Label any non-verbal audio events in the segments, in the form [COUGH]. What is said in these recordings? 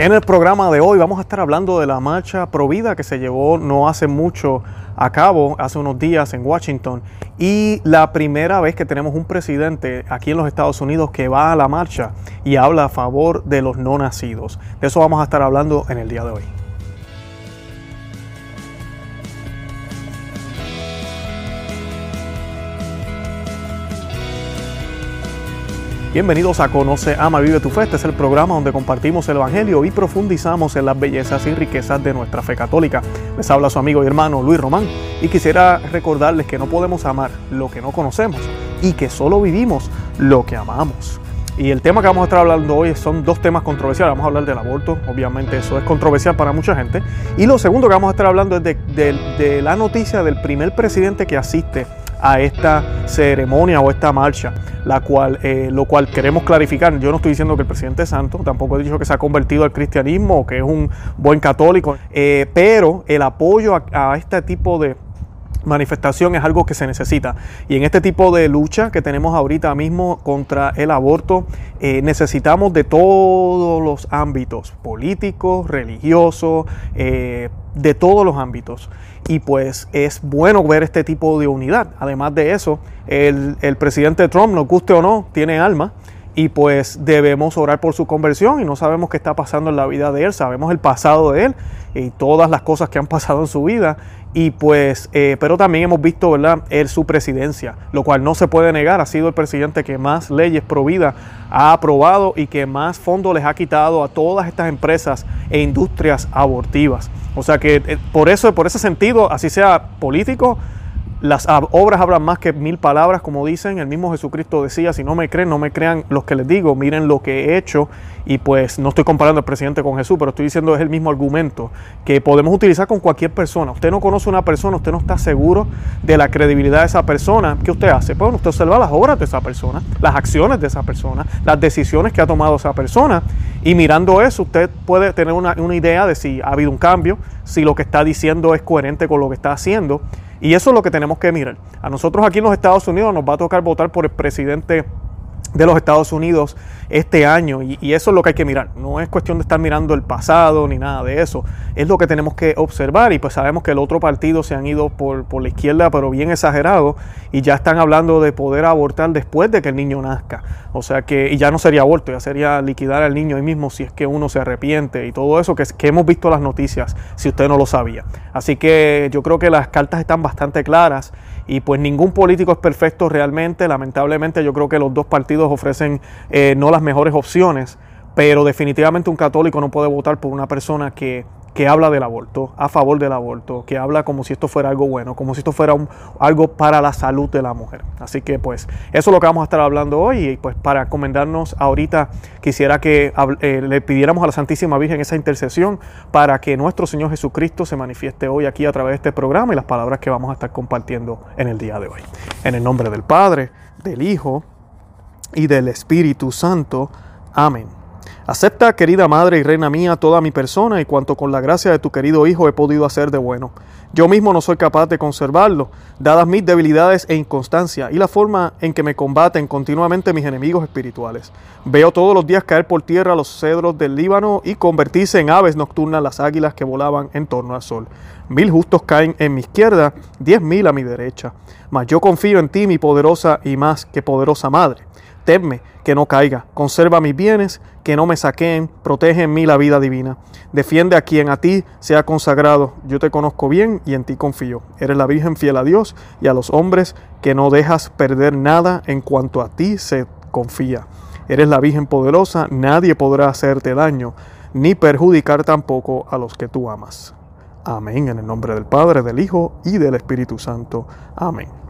En el programa de hoy vamos a estar hablando de la marcha Provida que se llevó no hace mucho a cabo, hace unos días en Washington, y la primera vez que tenemos un presidente aquí en los Estados Unidos que va a la marcha y habla a favor de los no nacidos. De eso vamos a estar hablando en el día de hoy. Bienvenidos a Conoce, Ama, Vive tu Fe. Este es el programa donde compartimos el Evangelio y profundizamos en las bellezas y riquezas de nuestra fe católica. Les habla su amigo y hermano Luis Román y quisiera recordarles que no podemos amar lo que no conocemos y que solo vivimos lo que amamos. Y el tema que vamos a estar hablando hoy son dos temas controversiales. Vamos a hablar del aborto, obviamente eso es controversial para mucha gente. Y lo segundo que vamos a estar hablando es de, de la noticia del primer presidente que asiste a esta ceremonia o esta marcha, la cual, eh, lo cual queremos clarificar. Yo no estoy diciendo que el presidente es santo, tampoco he dicho que se ha convertido al cristianismo o que es un buen católico, eh, pero el apoyo a, este tipo de, manifestación es algo que se necesita. Y en este tipo de lucha que tenemos ahorita mismo contra el aborto, eh, necesitamos de todos los ámbitos, políticos, religiosos, de todos los ámbitos y pues es bueno ver este tipo de unidad. Además de eso, el, presidente Trump, nos guste o no, tiene alma y pues debemos orar por su conversión y no sabemos qué está pasando en la vida de él, sabemos el pasado de él y todas las cosas que han pasado en su vida y pues, eh, pero también hemos visto, ¿verdad?, él su presidencia, lo cual no se puede negar, ha sido el presidente que más leyes pro vida ha aprobado y que más fondos les ha quitado a todas estas empresas e industrias abortivas. O sea que eh, por eso, por ese sentido, así sea político, las obras hablan más que mil palabras, como dicen. El mismo Jesucristo decía, si no me creen, no me crean los que les digo, miren lo que he hecho. Y pues no estoy comparando al presidente con Jesús, pero estoy diciendo es el mismo argumento que podemos utilizar con cualquier persona. Usted no conoce una persona, usted no está seguro de la credibilidad de esa persona. ¿Qué usted hace? Pues usted observa las obras de esa persona, las acciones de esa persona, las decisiones que ha tomado esa persona. Y mirando eso, usted puede tener una, una idea de si ha habido un cambio, si lo que está diciendo es coherente con lo que está haciendo. Y eso es lo que tenemos que mirar. A nosotros aquí en los Estados Unidos nos va a tocar votar por el presidente de los Estados Unidos este año y, eso es lo que hay que mirar. No es cuestión de estar mirando el pasado ni nada de eso. Es lo que tenemos que observar y pues sabemos que el otro partido se han ido por, por la izquierda pero bien exagerado y ya están hablando de poder abortar después de que el niño nazca. O sea que y ya no sería aborto, ya sería liquidar al niño ahí mismo si es que uno se arrepiente y todo eso que, que hemos visto las noticias si usted no lo sabía. Así que yo creo que las cartas están bastante claras y pues ningún político es perfecto realmente. Lamentablemente yo creo que los dos partidos ofrecen eh, no las mejores opciones, pero definitivamente un católico no puede votar por una persona que que habla del aborto, a favor del aborto, que habla como si esto fuera algo bueno, como si esto fuera algo para la salud de la mujer. Así que pues eso es lo que vamos a estar hablando hoy y pues para comendarnos ahorita quisiera que eh, le pidiéramos a la Santísima Virgen esa intercesión para que nuestro Señor Jesucristo se manifieste hoy aquí a través de este programa y las palabras que vamos a estar compartiendo en el día de hoy. En el nombre del Padre, del Hijo y del Espíritu Santo. Amén. Acepta, querida Madre y Reina mía, toda mi persona y cuanto con la gracia de tu querido Hijo he podido hacer de bueno. Yo mismo no soy capaz de conservarlo, dadas mis debilidades e inconstancia y la forma en que me combaten continuamente mis enemigos espirituales. Veo todos los días caer por tierra los cedros del Líbano y convertirse en aves nocturnas las águilas que volaban en torno al sol. Mil justos caen en mi izquierda, diez mil a mi derecha. Mas yo confío en ti, mi poderosa y más que poderosa Madre. Que no caiga, conserva mis bienes, que no me saqueen, protege en mí la vida divina. Defiende a quien a ti sea consagrado. Yo te conozco bien y en ti confío. Eres la Virgen fiel a Dios y a los hombres que no dejas perder nada en cuanto a ti se confía. Eres la Virgen poderosa, nadie podrá hacerte daño, ni perjudicar tampoco a los que tú amas. Amén. En el nombre del Padre, del Hijo y del Espíritu Santo. Amén.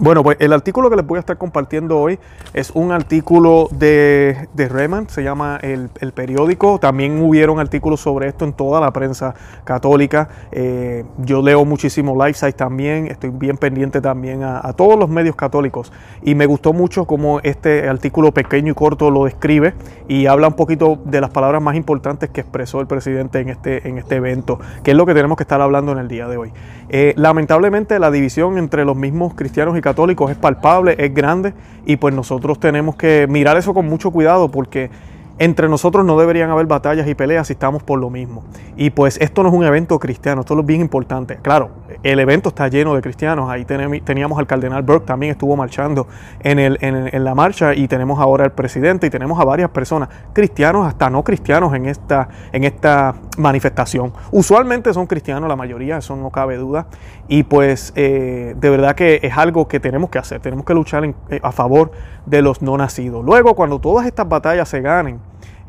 Bueno, pues el artículo que les voy a estar compartiendo hoy es un artículo de, de Reman, se llama el, periódico. También hubieron artículos sobre esto en toda la prensa católica. Eh, yo leo muchísimo Lifesite también, estoy bien pendiente también a, todos los medios católicos. Y me gustó mucho cómo este artículo pequeño y corto lo describe y habla un poquito de las palabras más importantes que expresó el presidente en este, en este evento, que es lo que tenemos que estar hablando en el día de hoy. Eh, lamentablemente la división entre los mismos cristianos y católicos es palpable, es grande y pues nosotros tenemos que mirar eso con mucho cuidado porque entre nosotros no deberían haber batallas y peleas si estamos por lo mismo. Y pues esto no es un evento cristiano, esto es bien importante. Claro, el evento está lleno de cristianos. Ahí teníamos al cardenal Burke, también estuvo marchando en, la marcha y tenemos ahora al presidente y tenemos a varias personas, cristianos hasta no cristianos en esta, en esta manifestación. Usualmente son cristianos la mayoría, eso no cabe duda. Y pues eh, de verdad que es algo que tenemos que hacer, tenemos que luchar eh, a favor de los no nacidos. Luego, cuando todas estas batallas se ganen,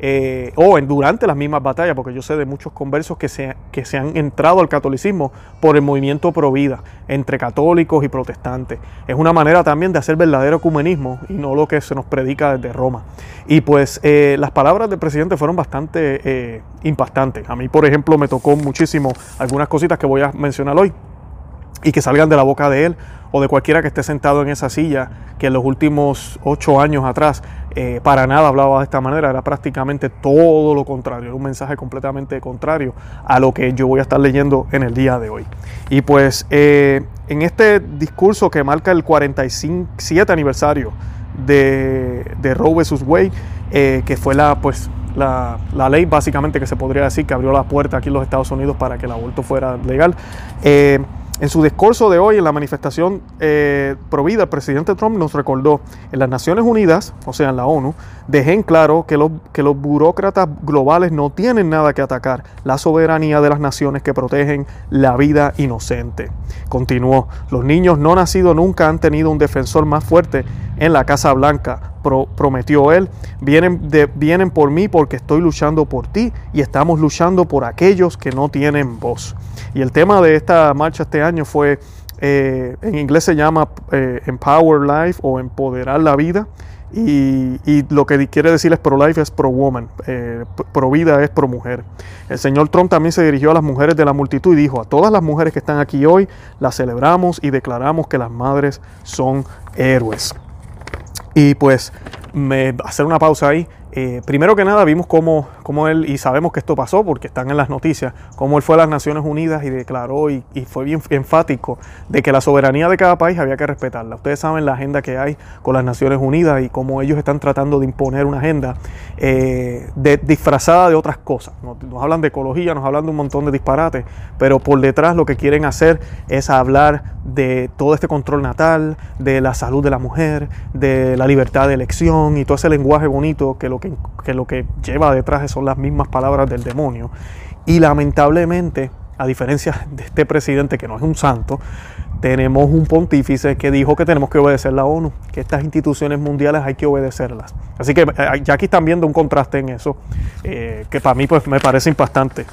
eh, o durante las mismas batallas, porque yo sé de muchos conversos que se, que se han entrado al catolicismo por el movimiento pro vida entre católicos y protestantes. Es una manera también de hacer verdadero ecumenismo y no lo que se nos predica desde Roma. Y pues eh, las palabras del presidente fueron bastante eh, impactantes. A mí, por ejemplo, me tocó muchísimo algunas cositas que voy a mencionar hoy y que salgan de la boca de él o de cualquiera que esté sentado en esa silla, que en los últimos ocho años atrás eh, para nada hablaba de esta manera, era prácticamente todo lo contrario, era un mensaje completamente contrario a lo que yo voy a estar leyendo en el día de hoy. Y pues eh, en este discurso que marca el 47 aniversario de, de Roe vs. Wade, eh, que fue la, pues, la, la, ley básicamente que se podría decir que abrió la puerta aquí en los Estados Unidos para que el aborto fuera legal. En su discurso de hoy en la manifestación eh, provida, el presidente Trump nos recordó en las Naciones Unidas, o sea, en la ONU, dejen claro que los, que los burócratas globales no tienen nada que atacar la soberanía de las naciones que protegen la vida inocente. Continuó, los niños no nacidos nunca han tenido un defensor más fuerte en la Casa Blanca, prometió él. Vienen, por mí porque estoy luchando por ti y estamos luchando por aquellos que no tienen voz. Y el tema de esta marcha este año fue, eh, en inglés se llama eh, Empower Life o Empoderar la Vida. Y, lo que quiere decir es pro-life es pro-woman, eh, pro-vida es pro-mujer. El señor Trump también se dirigió a las mujeres de la multitud y dijo, a todas las mujeres que están aquí hoy, las celebramos y declaramos que las madres son héroes. Y pues me, hacer una pausa ahí eh, primero que nada vimos cómo, cómo, él, y sabemos que esto pasó porque están en las noticias, cómo él fue a las Naciones Unidas y declaró y, fue bien enfático de que la soberanía de cada país había que respetarla. Ustedes saben la agenda que hay con las Naciones Unidas y cómo ellos están tratando de imponer una agenda eh, disfrazada de otras cosas. Nos, nos, hablan de ecología, nos hablan de un montón de disparates, pero por detrás lo que quieren hacer es hablar de todo este control natal, de la salud de la mujer, de la libertad de elección y todo ese lenguaje bonito que lo que, lo que lleva detrás son las mismas palabras del demonio. Y lamentablemente, a diferencia de este presidente que no es un santo, tenemos un pontífice que dijo que tenemos que obedecer la ONU, que estas instituciones mundiales hay que obedecerlas. Así que eh, ya aquí están viendo un contraste en eso, eh, que para mí pues, me parece impactante.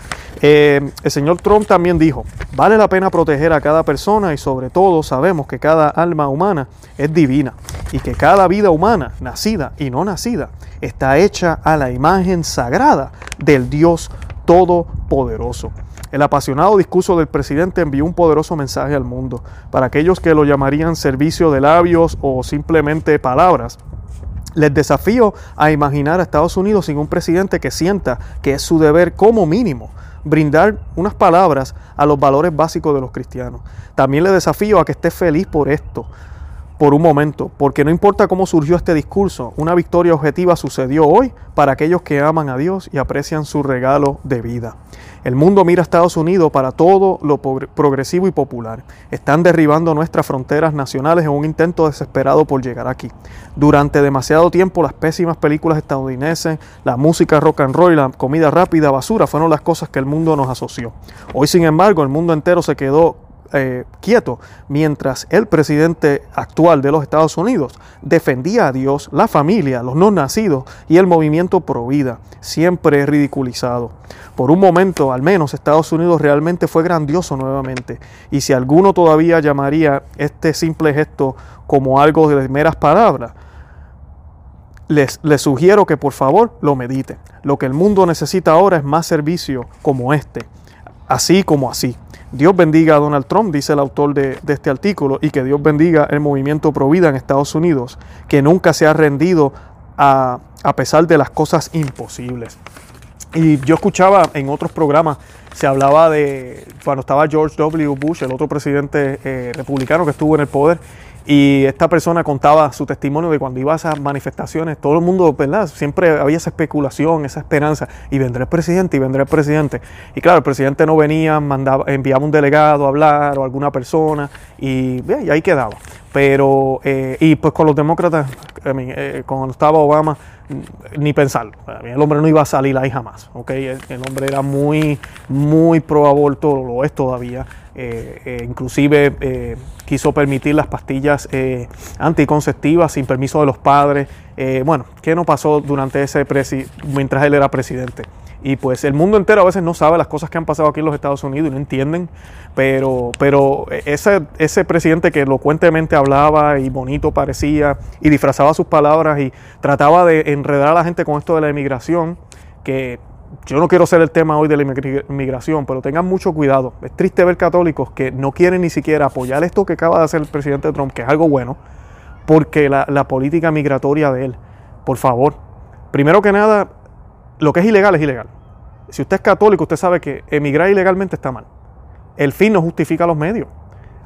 Eh, el señor Trump también dijo, vale la pena proteger a cada persona y sobre todo sabemos que cada alma humana es divina y que cada vida humana, nacida y no nacida, está hecha a la imagen sagrada del Dios Todopoderoso. El apasionado discurso del presidente envió un poderoso mensaje al mundo. Para aquellos que lo llamarían servicio de labios o simplemente palabras, les desafío a imaginar a Estados Unidos sin un presidente que sienta que es su deber como mínimo brindar unas palabras a los valores básicos de los cristianos. También les desafío a que esté feliz por esto, por un momento, porque no importa cómo surgió este discurso, una victoria objetiva sucedió hoy para aquellos que aman a Dios y aprecian su regalo de vida. El mundo mira a Estados Unidos para todo lo progresivo y popular. Están derribando nuestras fronteras nacionales en un intento desesperado por llegar aquí. Durante demasiado tiempo las pésimas películas estadounidenses, la música rock and roll y la comida rápida basura fueron las cosas que el mundo nos asoció. Hoy, sin embargo, el mundo entero se quedó eh, quieto mientras el presidente actual de los Estados Unidos defendía a Dios, la familia, los no nacidos y el movimiento pro vida, siempre ridiculizado. Por un momento, al menos, Estados Unidos realmente fue grandioso nuevamente. Y si alguno todavía llamaría este simple gesto como algo de meras palabras, les, les, sugiero que por favor lo mediten. Lo que el mundo necesita ahora es más servicio como este, así como así. Dios bendiga a Donald Trump, dice el autor de, este artículo, y que Dios bendiga el movimiento Provida en Estados Unidos, que nunca se ha rendido a, pesar de las cosas imposibles. Y yo escuchaba en otros programas, se hablaba de cuando estaba George W. Bush, el otro presidente eh, republicano que estuvo en el poder, Y esta persona contaba su testimonio de cuando iba a esas manifestaciones, todo el mundo, ¿verdad? Siempre había esa especulación, esa esperanza, y vendrá el presidente, y vendrá el presidente. Y claro, el presidente no venía, mandaba, enviaba un delegado a hablar o alguna persona, y, y ahí quedaba. Pero, eh, y pues con los demócratas, eh, cuando estaba Obama, ni pensarlo. El hombre no iba a salir ahí jamás. ¿okay? El, hombre era muy, muy pro aborto, lo es todavía. Eh, eh, inclusive eh, quiso permitir las pastillas anticonceptivas sin permiso de los padres. bueno, ¿qué no pasó durante ese mientras él era presidente? Y pues el mundo entero a veces no sabe las cosas que han pasado aquí en los Estados Unidos y no entienden, pero, pero ese, ese presidente que elocuentemente hablaba y bonito parecía y disfrazaba sus palabras y trataba de enredar a la gente con esto de la inmigración, que yo no quiero ser el tema hoy de la inmigración, pero tengan mucho cuidado. Es triste ver católicos que no quieren ni siquiera apoyar esto que acaba de hacer el presidente Trump, que es algo bueno, porque la, la política migratoria de él, por favor, primero que nada, lo que es ilegal es ilegal. Si usted es católico, usted sabe que emigrar ilegalmente está mal. El fin no justifica los medios.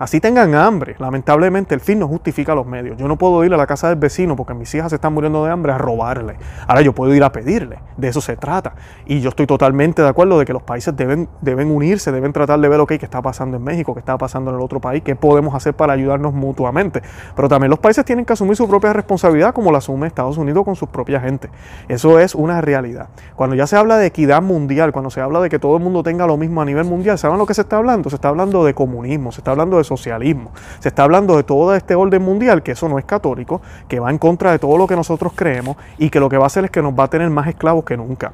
Así tengan hambre. Lamentablemente el fin no justifica los medios. Yo no puedo ir a la casa del vecino porque mis hijas se están muriendo de hambre a robarle. Ahora yo puedo ir a pedirle. De eso se trata. Y yo estoy totalmente de acuerdo de que los países deben, deben unirse, deben tratar de ver lo que está pasando en México, qué está pasando en el otro país, qué podemos hacer para ayudarnos mutuamente. Pero también los países tienen que asumir su propia responsabilidad como la asume Estados Unidos con su propia gente. Eso es una realidad. Cuando ya se habla de equidad mundial, cuando se habla de que todo el mundo tenga lo mismo a nivel mundial, ¿saben lo que se está hablando? Se está hablando de comunismo, se está hablando de socialismo. Se está hablando de todo este orden mundial, que eso no es católico, que va en contra de todo lo que nosotros creemos y que lo que va a hacer es que nos va a tener más esclavos que nunca.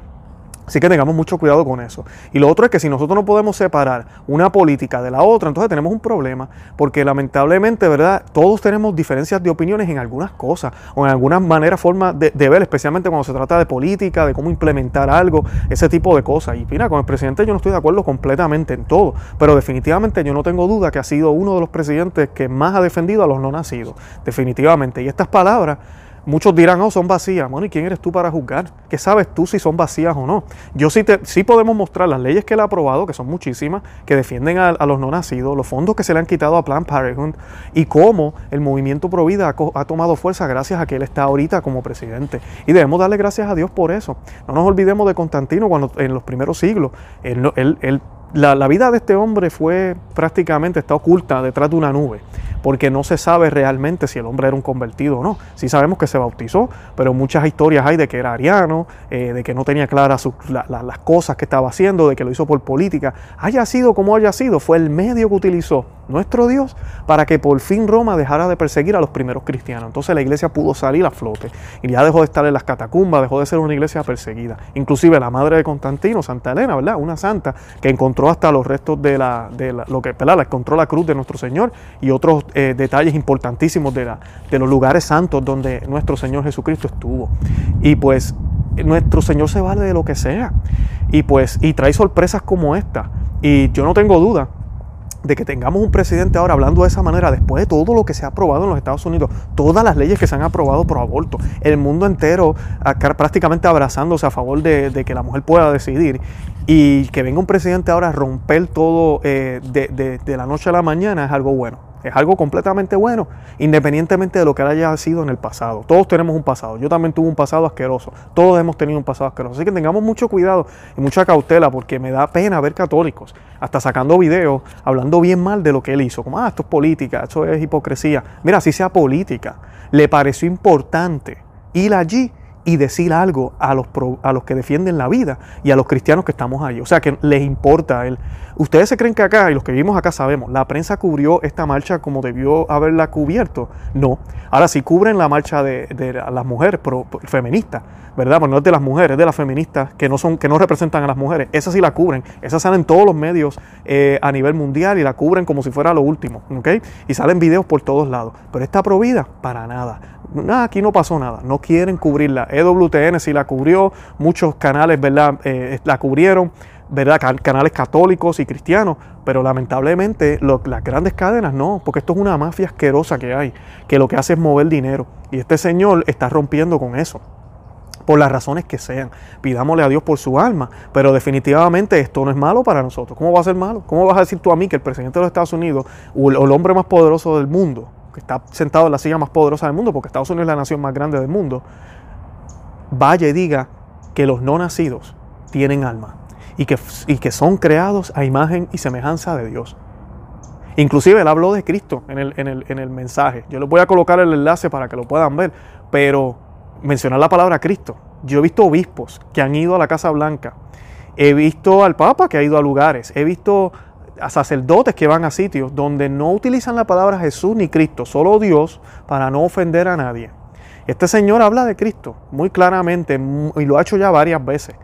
Así que tengamos mucho cuidado con eso. Y lo otro es que si nosotros no podemos separar una política de la otra, entonces tenemos un problema, porque lamentablemente, ¿verdad? Todos tenemos diferencias de opiniones en algunas cosas, o en alguna manera, forma de, ver, especialmente cuando se trata de política, de cómo implementar algo, ese tipo de cosas. Y mira, con el presidente yo no estoy de acuerdo completamente en todo, pero definitivamente yo no tengo duda que ha sido uno de los presidentes que más ha defendido a los no nacidos, definitivamente. Y estas palabras Muchos dirán, oh, son vacías. Bueno, ¿y quién eres tú para juzgar? ¿Qué sabes tú si son vacías o no? Yo sí, te, sí podemos mostrar las leyes que él ha aprobado, que son muchísimas, que defienden a, los no nacidos, los fondos que se le han quitado a Plan Parenthood y cómo el movimiento Provida ha, ha, tomado fuerza gracias a que él está ahorita como presidente. Y debemos darle gracias a Dios por eso. No nos olvidemos de Constantino cuando en los primeros siglos él, él, él la, vida de este hombre fue prácticamente, está oculta detrás de una nube, porque no se sabe realmente si el hombre era un convertido o no. Sí sabemos que se bautizó, pero muchas historias hay de que era ariano, eh, de que no tenía claras las cosas que estaba haciendo, de que lo hizo por política. Haya sido como haya sido, fue el medio que utilizó nuestro Dios para que por fin Roma dejara de perseguir a los primeros cristianos. Entonces la iglesia pudo salir a flote y ya dejó de estar en las catacumbas, dejó de ser una iglesia perseguida. Inclusive la madre de Constantino, Santa Elena, ¿verdad? Una santa que encontró hasta los restos de la, de lo que, ¿verdad? encontró la cruz de nuestro Señor y otros eh, detalles importantísimos de, la, de los lugares santos donde nuestro Señor Jesucristo estuvo. Y pues nuestro Señor se vale de lo que sea. Y pues, y trae sorpresas como esta. Y yo no tengo duda de que tengamos un presidente ahora hablando de esa manera, después de todo lo que se ha aprobado en los Estados Unidos, todas las leyes que se han aprobado por aborto, el mundo entero prácticamente abrazándose a favor de, que la mujer pueda decidir, y que venga un presidente ahora a romper todo eh, de, de la noche a la mañana es algo bueno. Es algo completamente bueno, independientemente de lo que haya sido en el pasado. Todos tenemos un pasado. Yo también tuve un pasado asqueroso. Todos hemos tenido un pasado asqueroso. Así que tengamos mucho cuidado y mucha cautela porque me da pena ver católicos hasta sacando videos hablando bien mal de lo que él hizo. Como, ah, esto es política, esto es hipocresía. Mira, si sea política, le pareció importante ir allí y decir algo a los, a los que defienden la vida y a los cristianos que estamos ahí. O sea, que les importa a él. Ustedes se creen que acá, y los que vivimos acá sabemos, la prensa cubrió esta marcha como debió haberla cubierto. No. Ahora sí cubren la marcha de, las mujeres feministas, ¿verdad? Pues no es de las mujeres, es de las feministas que no, son, que no representan a las mujeres. Esas sí la cubren. Esas salen en todos los medios eh, a nivel mundial y la cubren como si fuera lo último, ¿ok? Y salen videos por todos lados. Pero esta provida, para nada. Nada, aquí no pasó nada. No quieren cubrirla. EWTN sí la cubrió, muchos canales, ¿verdad? Eh, la cubrieron, ¿verdad? Canales católicos y cristianos, pero lamentablemente las grandes cadenas no, porque esto es una mafia asquerosa que hay, que lo que hace es mover dinero. Y este señor está rompiendo con eso por las razones que sean. Pidámosle a Dios por su alma, pero definitivamente esto no es malo para nosotros. ¿Cómo va a ser malo? ¿Cómo vas a decir tú a mí que el presidente de los Estados Unidos o el, hombre más poderoso del mundo, está sentado en la silla más poderosa del mundo, porque Estados Unidos es la nación más grande del mundo, vaya y diga que los no nacidos tienen alma y que, y que son creados a imagen y semejanza de Dios. Inclusive él habló de Cristo en el, en, el, en el, mensaje. Yo les voy a colocar el enlace para que lo puedan ver, pero mencionar la palabra Cristo. Yo he visto obispos que han ido a la Casa Blanca, he visto al Papa que ha ido a lugares, he visto a sacerdotes que van a sitios donde no utilizan la palabra Jesús ni Cristo, solo Dios, para no ofender a nadie. Este señor habla de Cristo muy claramente y lo ha hecho ya varias veces.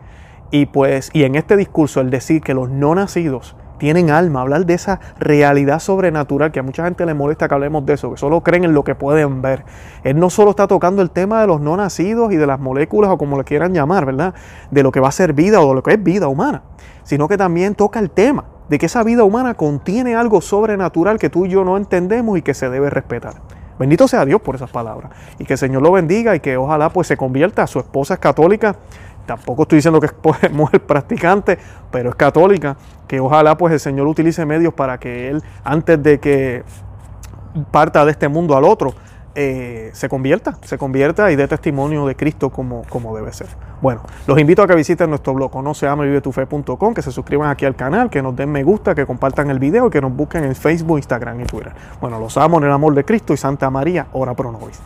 Y pues, y en este discurso, el decir que los no nacidos tienen alma, hablar de esa realidad sobrenatural que a mucha gente le molesta que hablemos de eso, que solo creen en lo que pueden ver. Él no solo está tocando el tema de los no nacidos y de las moléculas o como le quieran llamar, ¿verdad? De lo que va a ser vida o de lo que es vida humana, sino que también toca el tema de que esa vida humana contiene algo sobrenatural que tú y yo no entendemos y que se debe respetar. Bendito sea Dios por esas palabras. Y que el Señor lo bendiga y que ojalá pues se convierta. Su esposa es católica. Tampoco estoy diciendo que es [LAUGHS] mujer practicante, pero es católica. Que ojalá pues el Señor utilice medios para que él, antes de que parta de este mundo al otro, eh, se convierta, se convierta y dé testimonio de Cristo como, como debe ser. Bueno, los invito a que visiten nuestro blog no se llama vivetufe.com, que se suscriban aquí al canal, que nos den me gusta, que compartan el video y que nos busquen en Facebook, Instagram y Twitter. Bueno, los amo en el amor de Cristo y Santa María, ora pro nobis.